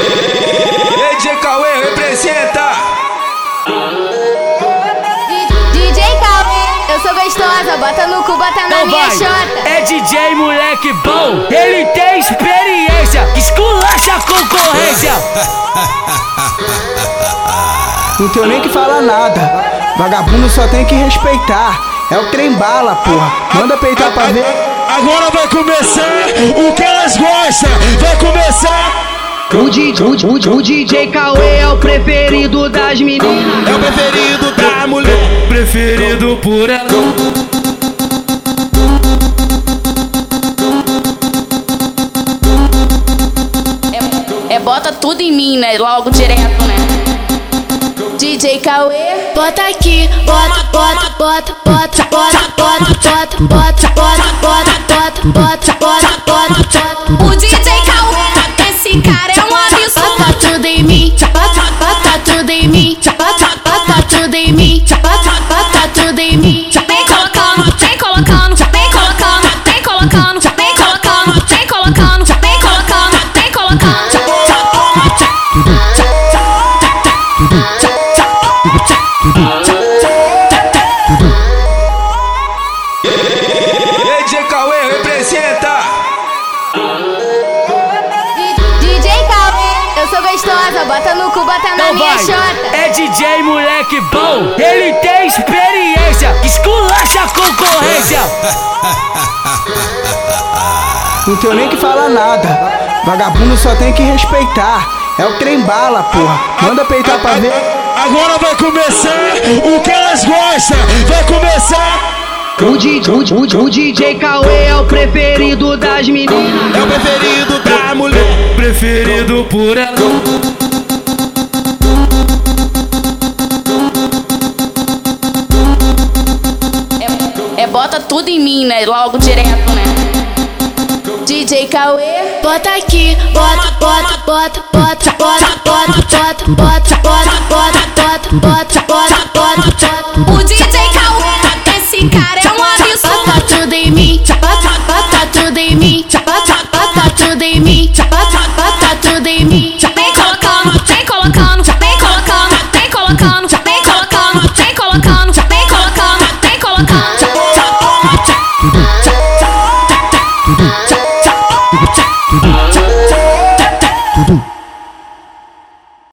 DJ Cauê representa. DJ Cauê, eu sou gostosa, bota no cu, bota na Não minha vai. xota. É DJ moleque bom, ele tem experiência, esculacha a concorrência. Não tenho nem que falar nada. Vagabundo só tem que respeitar. É o trem bala, porra. Manda peitar pra ver. Agora vai começar o que elas gostam. Vai começar. O DJ, o, o, o DJ Cauê é o preferido das meninas. É o preferido da mulher. Preferido por ela. É, é bota tudo em mim, né? Logo direto, né? DJ Cauê, Bota aqui, bota, bota, bota, bota, bota, bota, bota, bota, bota, bota, bota, bota, bota, bota. o tudo em mim, bota, bota tudo em mim. Vem colocando, vem colocando, vem colocando, vem colocando, vem colocando, vem colocando, vem colocando, vem colocando. Sou gostosa, bota no cu, bota na Não minha vai. xota. É DJ moleque bom, ele tem experiência, esculacha a concorrência. Não tenho nem que falar nada. Vagabundo só tem que respeitar. É o trem bala, porra. Manda peitar pra ver. Agora vai começar o que elas gostam. Vai começar. O DJ, o, o, o DJ Cauê é o preferido das meninas. É o preferido da mulher. Preferido por ela. É, é bota tudo em mim, né? Logo direto, né? DJ Cauê, Bota aqui, bota, bota, bota, bota, bota, bota, bota, bota, bota, bota, bota, bota,